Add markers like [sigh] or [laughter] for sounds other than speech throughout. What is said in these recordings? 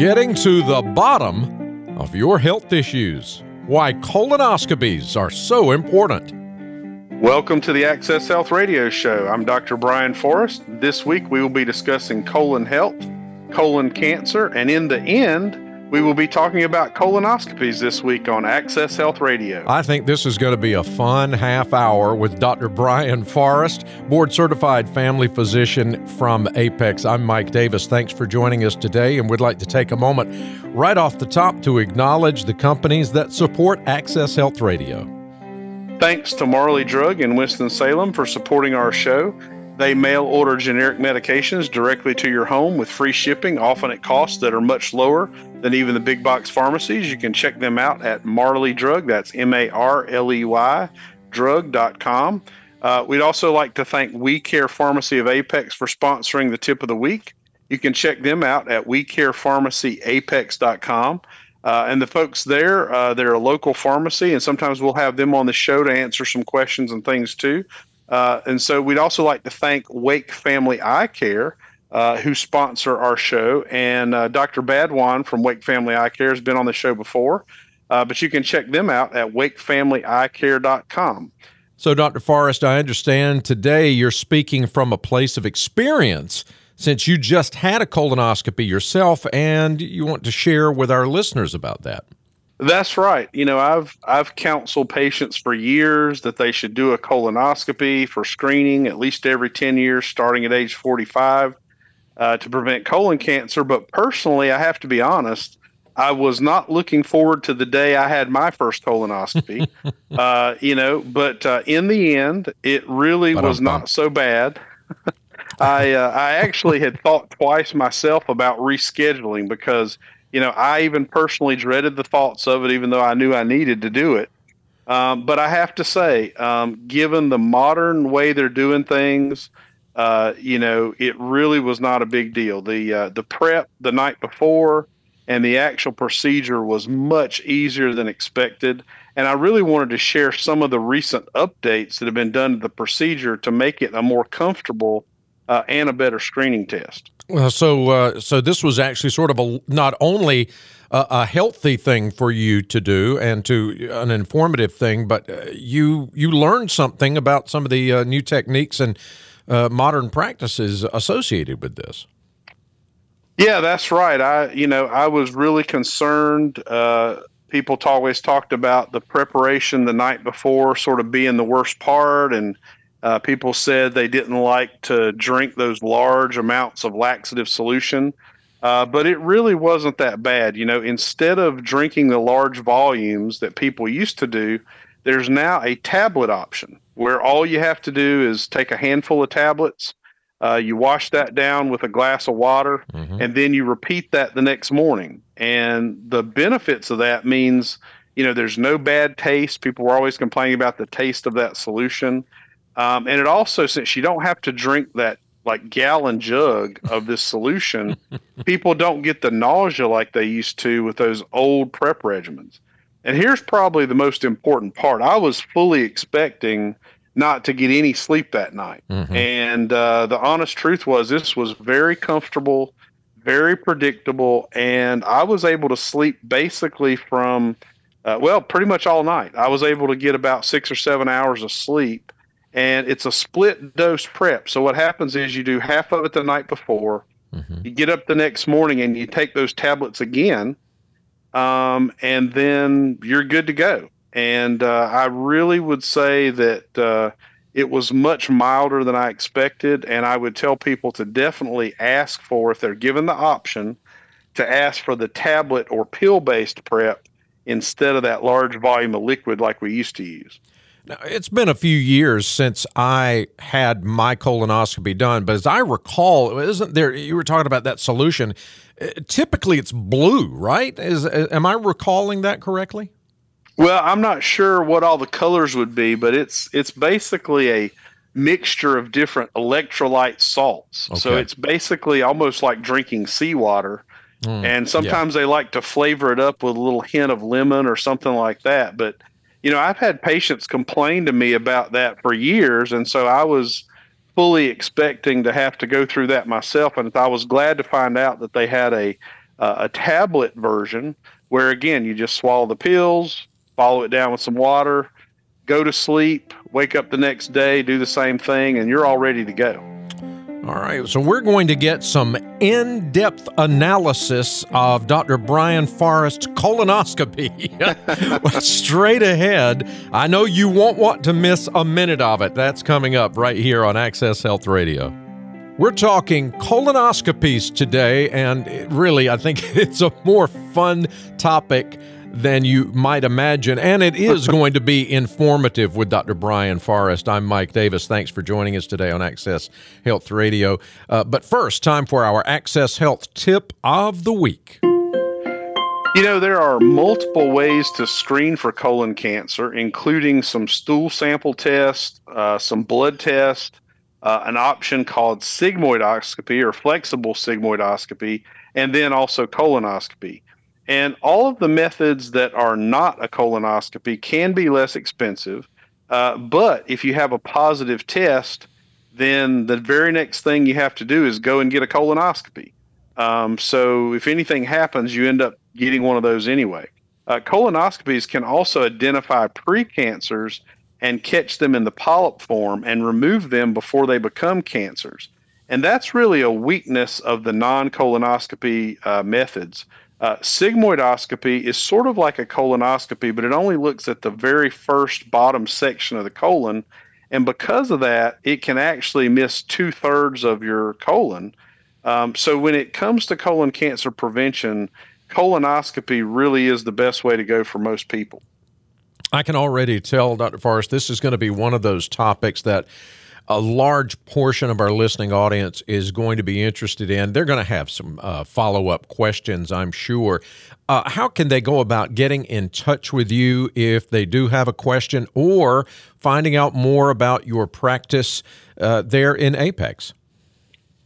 Getting to the bottom of your health issues. Why colonoscopies are so important. Welcome to the Access Health Radio Show. I'm Dr. Brian Forrest. This week we will be discussing colon health, colon cancer, and in the end, we will be talking about colonoscopies this week on Access Health Radio. I think this is going to be a fun half hour with Dr. Brian Forrest, board certified family physician from Apex. I'm Mike Davis. Thanks for joining us today, and we'd like to take a moment right off the top to acknowledge the companies that support Access Health Radio. Thanks to Marley Drug in Winston-Salem for supporting our show. They mail order generic medications directly to your home with free shipping, often at costs that are much lower than even the big box pharmacies. You can check them out at Marley Drug. That's M A R L E Y drug.com. Uh, we'd also like to thank We Care Pharmacy of Apex for sponsoring the tip of the week. You can check them out at WeCarePharmacyApex.com. Uh, and the folks there, uh, they're a local pharmacy, and sometimes we'll have them on the show to answer some questions and things too. Uh, and so we'd also like to thank Wake Family Eye Care, uh, who sponsor our show. And uh, Dr. Badwan from Wake Family Eye Care has been on the show before, uh, but you can check them out at wakefamilyeyecare.com. So, Dr. Forrest, I understand today you're speaking from a place of experience since you just had a colonoscopy yourself and you want to share with our listeners about that. That's right. You know, I've I've counseled patients for years that they should do a colonoscopy for screening at least every 10 years starting at age 45 uh, to prevent colon cancer, but personally, I have to be honest, I was not looking forward to the day I had my first colonoscopy. [laughs] uh, you know, but uh, in the end, it really was not so bad. [laughs] I uh, I actually had thought twice myself about rescheduling because you know, I even personally dreaded the thoughts of it, even though I knew I needed to do it. Um, but I have to say, um, given the modern way they're doing things, uh, you know, it really was not a big deal. The uh, the prep the night before and the actual procedure was much easier than expected. And I really wanted to share some of the recent updates that have been done to the procedure to make it a more comfortable uh, and a better screening test. Well, so uh, so this was actually sort of a not only a, a, healthy thing for you to do and to an informative thing, but uh, you you learned something about some of the uh, new techniques and uh, modern practices associated with this. Yeah, that's right. I you know I was really concerned. Uh, people always talked about the preparation the night before, sort of being the worst part, and uh, people said they didn't like to drink those large amounts of laxative solution, uh, but it really wasn't that bad. You know, instead of drinking the large volumes that people used to do, there's now a tablet option where all you have to do is take a handful of tablets. Uh, you wash that down with a glass of water, mm-hmm. and then you repeat that the next morning. And the benefits of that means, you know, there's no bad taste. People were always complaining about the taste of that solution. Um, and it also, since you don't have to drink that like gallon jug of this [laughs] solution, people don't get the nausea like they used to with those old prep regimens. And here's probably the most important part. I was fully expecting not to get any sleep that night. Mm-hmm. And uh, the honest truth was, this was very comfortable, very predictable. And I was able to sleep basically from, uh, well, pretty much all night. I was able to get about six or seven hours of sleep and it's a split dose prep. So what happens is you do half of it the night before, mm-hmm. you get up the next morning and you take those tablets again, um, and then you're good to go. And uh, I really would say that uh, it was much milder than I expected, and I would tell people to definitely ask for if they're given the option to ask for the tablet or pill based prep instead of that large volume of liquid like we used to use. Now, it's been a few years since I had my colonoscopy done, but as I recall, isn't there? You were talking about that solution. Uh, typically, it's blue, right? Is uh, am I recalling that correctly? Well, I'm not sure what all the colors would be, but it's it's basically a mixture of different electrolyte salts. Okay. So it's basically almost like drinking seawater. Mm, and sometimes yeah. they like to flavor it up with a little hint of lemon or something like that. But you know, I've had patients complain to me about that for years, and so I was fully expecting to have to go through that myself. And I was glad to find out that they had a uh, a tablet version where, again, you just swallow the pills, follow it down with some water, go to sleep, wake up the next day, do the same thing, and you're all ready to go. All right, so we're going to get some in depth analysis of Dr. Brian Forrest's colonoscopy [laughs] straight ahead. I know you won't want to miss a minute of it. That's coming up right here on Access Health Radio. We're talking colonoscopies today, and really, I think [laughs] it's a more fun topic than you might imagine. And it is [laughs] going to be informative with Dr. Brian Forrest. I'm Mike Davis. Thanks for joining us today on Access Health Radio. Uh, but first, time for our Access Health tip of the week. You know, there are multiple ways to screen for colon cancer, including some stool sample tests, uh, some blood tests, uh, an option called sigmoidoscopy or flexible sigmoidoscopy, and then also colonoscopy. And all of the methods that are not a colonoscopy can be less expensive. Uh, but if you have a positive test, then the very next thing you have to do is go and get a colonoscopy. Um, so if anything happens, you end up getting one of those anyway. Uh, colonoscopies can also identify precancers and catch them in the polyp form and remove them before they become cancers. And that's really a weakness of the non colonoscopy uh, methods. Uh, sigmoidoscopy is sort of like a colonoscopy, but it only looks at the very first bottom section of the colon. And because of that, it can actually miss two thirds of your colon. Um, so when it comes to colon cancer prevention, colonoscopy really is the best way to go for most people. I can already tell, Dr. Forrest, this is going to be one of those topics that a large portion of our listening audience is going to be interested in. They're going to have some uh, follow up questions, I'm sure. Uh, how can they go about getting in touch with you if they do have a question or finding out more about your practice uh, there in Apex?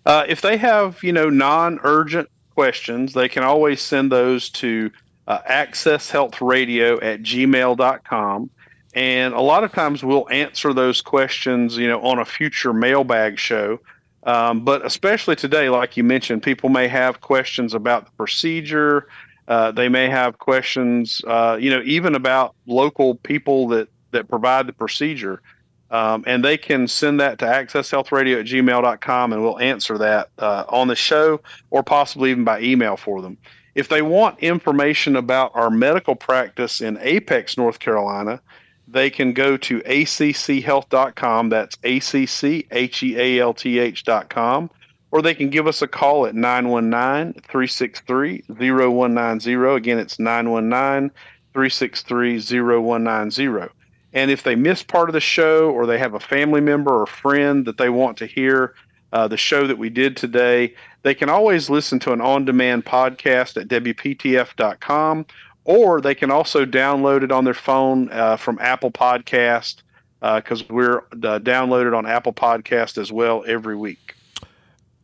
Uh, if they have, you know, non urgent questions, they can always send those to uh, accesshealthradio at gmail.com and a lot of times we'll answer those questions, you know, on a future mailbag show. Um, but especially today, like you mentioned, people may have questions about the procedure. Uh, they may have questions, uh, you know, even about local people that that provide the procedure. Um, and they can send that to accesshealthradio at gmail.com and we'll answer that uh, on the show or possibly even by email for them. If they want information about our medical practice in Apex, North Carolina, they can go to acchealth.com. That's A-C-C-H-E-A-L-T-H.com. Or they can give us a call at 919 363 0190. Again, it's 919 363 0190. And if they miss part of the show or they have a family member or friend that they want to hear uh, the show that we did today, they can always listen to an on demand podcast at WPTF.com or they can also download it on their phone uh, from Apple Podcast because uh, we're uh, downloaded on Apple Podcast as well every week.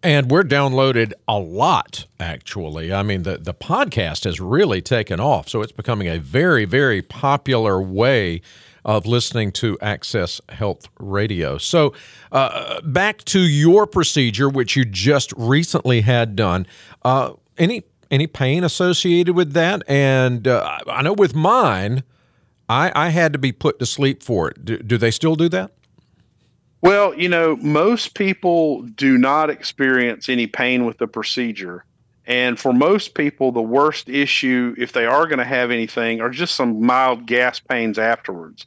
And we're downloaded a lot, actually. I mean, the, the podcast has really taken off. So it's becoming a very, very popular way of listening to Access Health Radio. So, uh, back to your procedure, which you just recently had done. Uh, any any pain associated with that? And uh, I know with mine, I, I had to be put to sleep for it. Do, do they still do that? Well, you know, most people do not experience any pain with the procedure. And for most people, the worst issue, if they are going to have anything, are just some mild gas pains afterwards.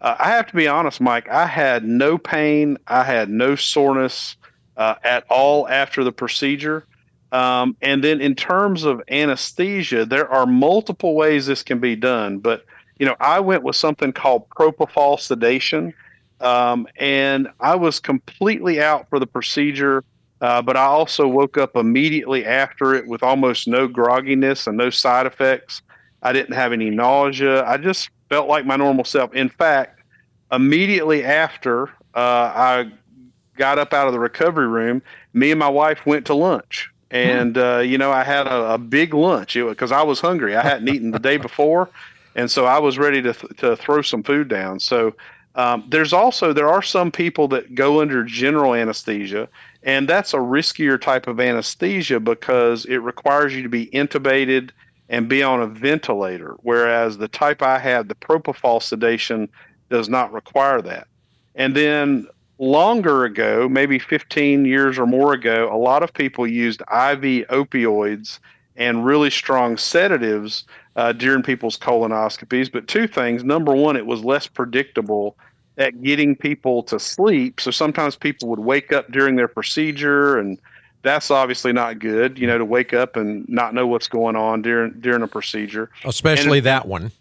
Uh, I have to be honest, Mike, I had no pain. I had no soreness uh, at all after the procedure. Um, and then in terms of anesthesia, there are multiple ways this can be done. But, you know, I went with something called propofol sedation. Um, and I was completely out for the procedure. Uh, but I also woke up immediately after it with almost no grogginess and no side effects. I didn't have any nausea. I just felt like my normal self. In fact, immediately after uh, I got up out of the recovery room, me and my wife went to lunch and uh, you know I had a, a big lunch because I was hungry. I hadn't eaten the day before, and so I was ready to th- to throw some food down. So Um, there's also there are some people that go under general anesthesia, and that's a riskier type of anesthesia because it requires you to be intubated and be on a ventilator. Whereas the type I had, the propofol sedation, does not require that. And then longer ago, maybe 15 years or more ago, a lot of people used IV opioids and really strong sedatives uh, during people's colonoscopies. But two things: number one, it was less predictable at getting people to sleep. So sometimes people would wake up during their procedure, and that's obviously not good. You know, to wake up and not know what's going on during during a procedure, especially and, that one.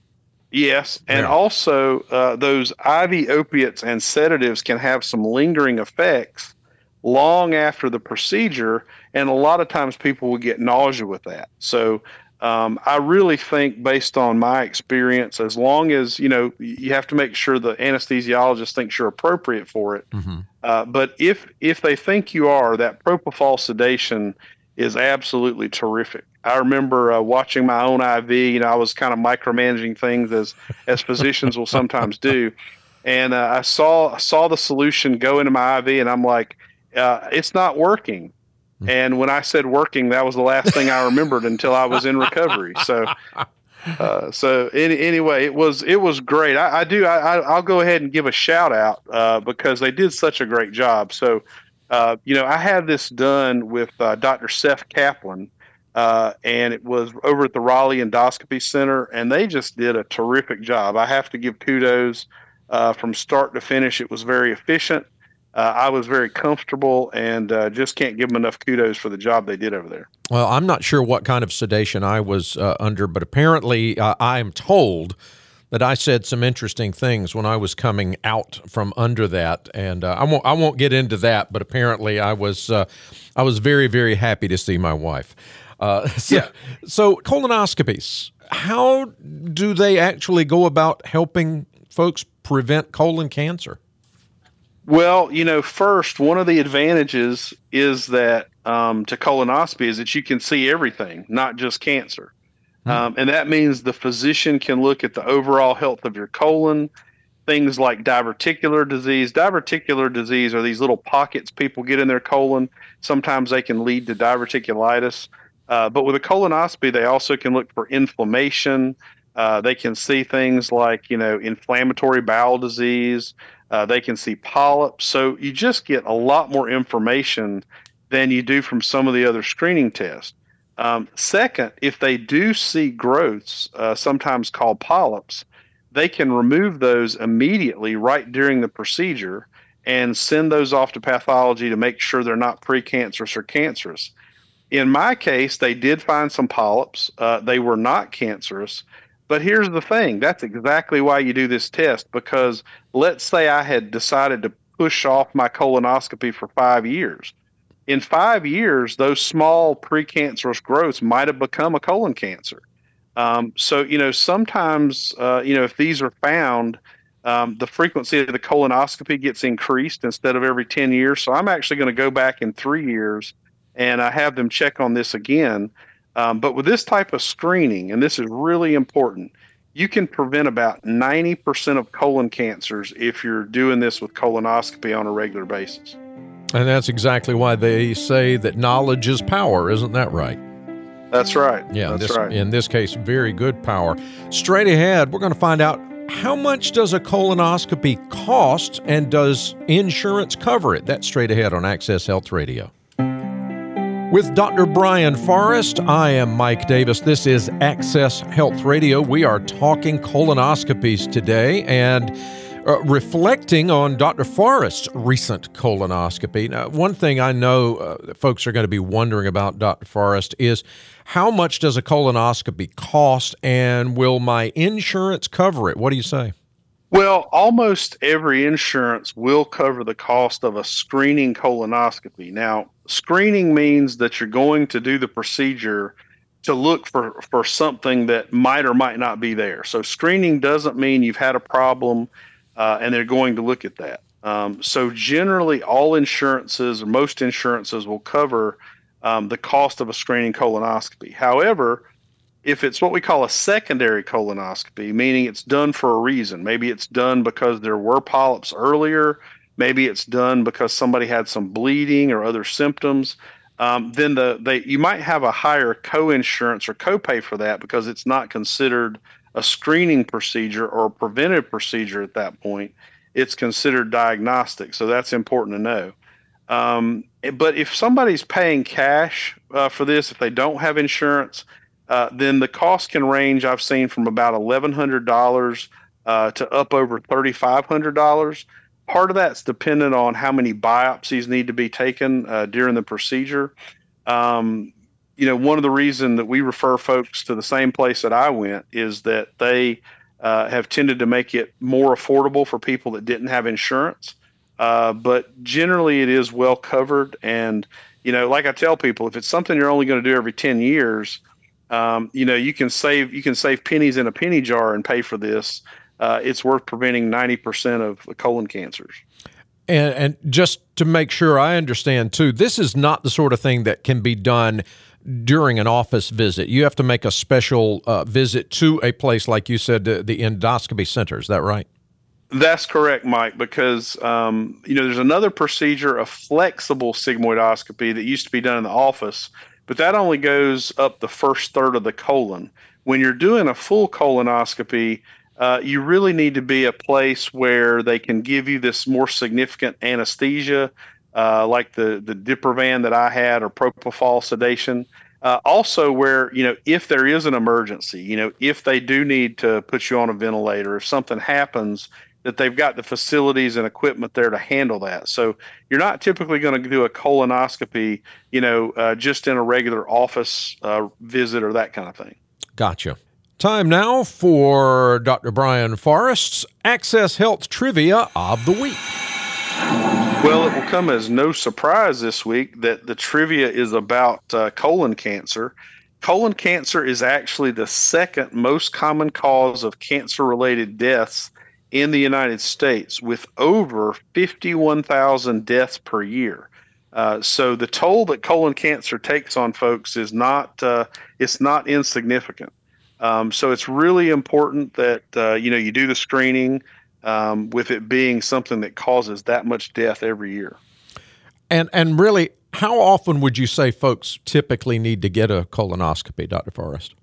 Yes, and yeah. also uh, those IV opiates and sedatives can have some lingering effects long after the procedure, and a lot of times people will get nausea with that. So um, I really think, based on my experience, as long as you know, you have to make sure the anesthesiologist thinks you're appropriate for it. Mm-hmm. Uh, but if if they think you are, that propofol sedation is absolutely terrific. I remember uh, watching my own IV. You know, I was kind of micromanaging things as as physicians will sometimes do, and uh, I saw I saw the solution go into my IV, and I'm like, uh, it's not working. Hmm. And when I said working, that was the last thing I remembered until I was in recovery. So, uh, so any, anyway, it was it was great. I, I do. I, I'll go ahead and give a shout out uh, because they did such a great job. So, uh, you know, I had this done with uh, Dr. Seth Kaplan, uh, and it was over at the Raleigh Endoscopy Center, and they just did a terrific job. I have to give kudos uh, from start to finish. It was very efficient. Uh, I was very comfortable, and just can't give them enough kudos for the job they did over there. Well, I'm not sure what kind of sedation I was under, but apparently I am told that I said some interesting things when I was coming out from under that, and uh, I won't I won't get into that. But apparently, I was uh, I was very very happy to see my wife. Uh, [laughs] so, yeah. So colonoscopies, how do they actually go about helping folks prevent colon cancer? Well, you know, first one of the advantages is that um, to colonoscopy is that you can see everything, not just cancer. Hmm. Um, and that means the physician can look at the overall health of your colon, things like diverticular disease. Diverticular disease are these little pockets people get in their colon. Sometimes they can lead to diverticulitis. Uh, but with a colonoscopy, they also can look for inflammation. Uh, they can see things like, you know, inflammatory bowel disease. Uh, they can see polyps. So you just get a lot more information than you do from some of the other screening tests. Um, second, if they do see growths, uh, sometimes called polyps, they can remove those immediately right during the procedure and send those off to pathology to make sure they're not precancerous or cancerous. In my case, they did find some polyps. Uh, they were not cancerous. But here's the thing that's exactly why you do this test because let's say I had decided to push off my colonoscopy for five years in five years, those small precancerous growths might have become a colon cancer. Um, so, you know, sometimes, uh, you know, if these are found, um, the frequency of the colonoscopy gets increased instead of every 10 years. So, I'm actually going to go back in three years and I have them check on this again. Um, but with this type of screening, and this is really important, you can prevent about 90% of colon cancers if you're doing this with colonoscopy on a regular basis. And that's exactly why they say that knowledge is power, isn't that right? That's right. Yeah, that's this, right. In this case, very good power. Straight ahead, we're going to find out how much does a colonoscopy cost and does insurance cover it? That's straight ahead on Access Health Radio. With Dr. Brian Forrest, I am Mike Davis. This is Access Health Radio. We are talking colonoscopies today and uh, reflecting on Dr. Forrest's recent colonoscopy. Now, one thing I know uh, folks are going to be wondering about Dr. Forrest is how much does a colonoscopy cost and will my insurance cover it? What do you say? Well, almost every insurance will cover the cost of a screening colonoscopy. Now, screening means that you're going to do the procedure to look for, for something that might or might not be there. So, screening doesn't mean you've had a problem uh, and they're going to look at that. Um, so generally, all insurances or most insurances will cover um, the cost of a screening colonoscopy. However, If it's what we call a secondary colonoscopy, meaning it's done for a reason, maybe it's done because there were polyps earlier, maybe it's done because somebody had some bleeding or other symptoms, um, then the they you might have a higher co-insurance or copay for that because it's not considered a screening procedure or a preventive procedure at that point. It's considered diagnostic, so that's important to know. Um, but if somebody's paying cash uh, for this, if they don't have insurance, uh, then the cost can range. I've seen from about eleven hundred dollars uh, to up over thirty five hundred dollars. Part of that's dependent on how many biopsies need to be taken uh, during the procedure. Um, you know, one of the reasons that we refer folks to the same place that I went is that they uh, have tended to make it more affordable for people that didn't have insurance. Uh, but generally, it is well covered. And, you know, like I tell people, if it's something you're only going to do every 10 years, um, you know, you can save you can save pennies in a penny jar and pay for this. Uh, it's worth preventing 90% of colon cancers. And, and just to make sure I understand too, this is not the sort of thing that can be done during an office visit. You have to make a special uh, visit to a place, like you said, the, the endoscopy center. Is that right? That's correct, Mike, because um, you know there's another procedure, a flexible sigmoidoscopy that used to be done in the office, but that only goes up the first third of the colon. When you're doing a full colonoscopy, uh, you really need to be a place where they can give you this more significant anesthesia, uh, like the the Diprivan that I had or propofol sedation. Uh, also, where you know if there is an emergency, you know if they do need to put you on a ventilator, if something happens, that they've got the facilities and equipment there to handle that. So you're not typically going to do a colonoscopy, you know, uh, just in a regular office uh, visit or that kind of thing. Gotcha. Time now for Dr. Brian Forrest's Access Health Trivia of the Week. Well, it will come as no surprise this week that the trivia is about uh, colon cancer. Colon cancer is actually the second most common cause of cancer related deaths in the United States, with over 51,000 deaths per year. Uh, so the toll that colon cancer takes on folks is not uh, it's not insignificant. Um, so it's really important that uh, you know you do the screening um, with it being something that causes that much death every year. And and really, how often would you say folks typically need to get a colonoscopy, Dr. Forrest?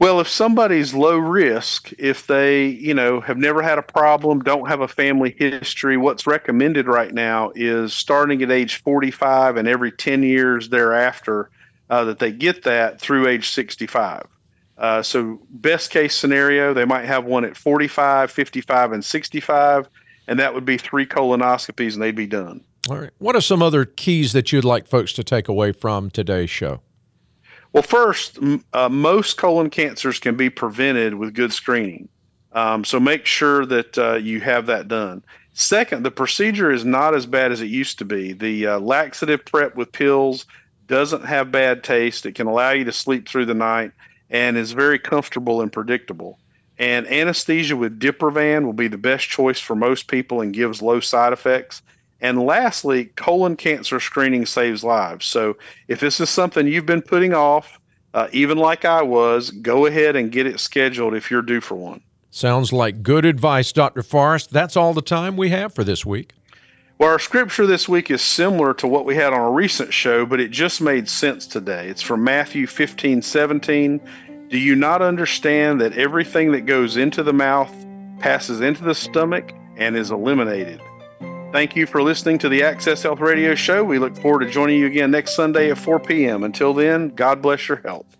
Well, if somebody's low risk, if they, you know, have never had a problem, don't have a family history, what's recommended right now is starting at age 45 and every 10 years thereafter uh, that they get that through age 65. Uh, so, best case scenario, they might have one at 45, 55, and 65, and that would be three colonoscopies and they'd be done. All right. What are some other keys that you'd like folks to take away from today's show? Well, first, uh, most colon cancers can be prevented with good screening. Um, so make sure that uh, you have that done. Second, the procedure is not as bad as it used to be. The uh, laxative prep with pills doesn't have bad taste. It can allow you to sleep through the night and is very comfortable and predictable. And anesthesia with Diprivan will be the best choice for most people and gives low side effects. And lastly, colon cancer screening saves lives. So if this is something you've been putting off, uh, even like I was, go ahead and get it scheduled if you're due for one. Sounds like good advice, Dr. Forrest. That's all the time we have for this week. Well, our scripture this week is similar to what we had on a recent show, but it just made sense today. It's from Matthew 15 17. Do you not understand that everything that goes into the mouth passes into the stomach and is eliminated? Thank you for listening to the Access Health Radio Show. We look forward to joining you again next Sunday at 4 p.m. Until then, God bless your health.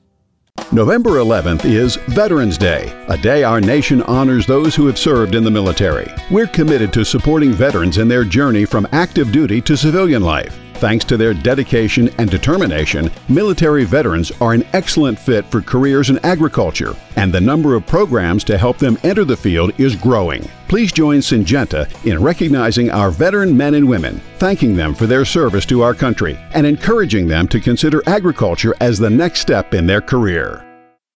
November 11th is Veterans Day, a day our nation honors those who have served in the military. We're committed to supporting veterans in their journey from active duty to civilian life. Thanks to their dedication and determination, military veterans are an excellent fit for careers in agriculture, and the number of programs to help them enter the field is growing. Please join Syngenta in recognizing our veteran men and women, thanking them for their service to our country, and encouraging them to consider agriculture as the next step in their career.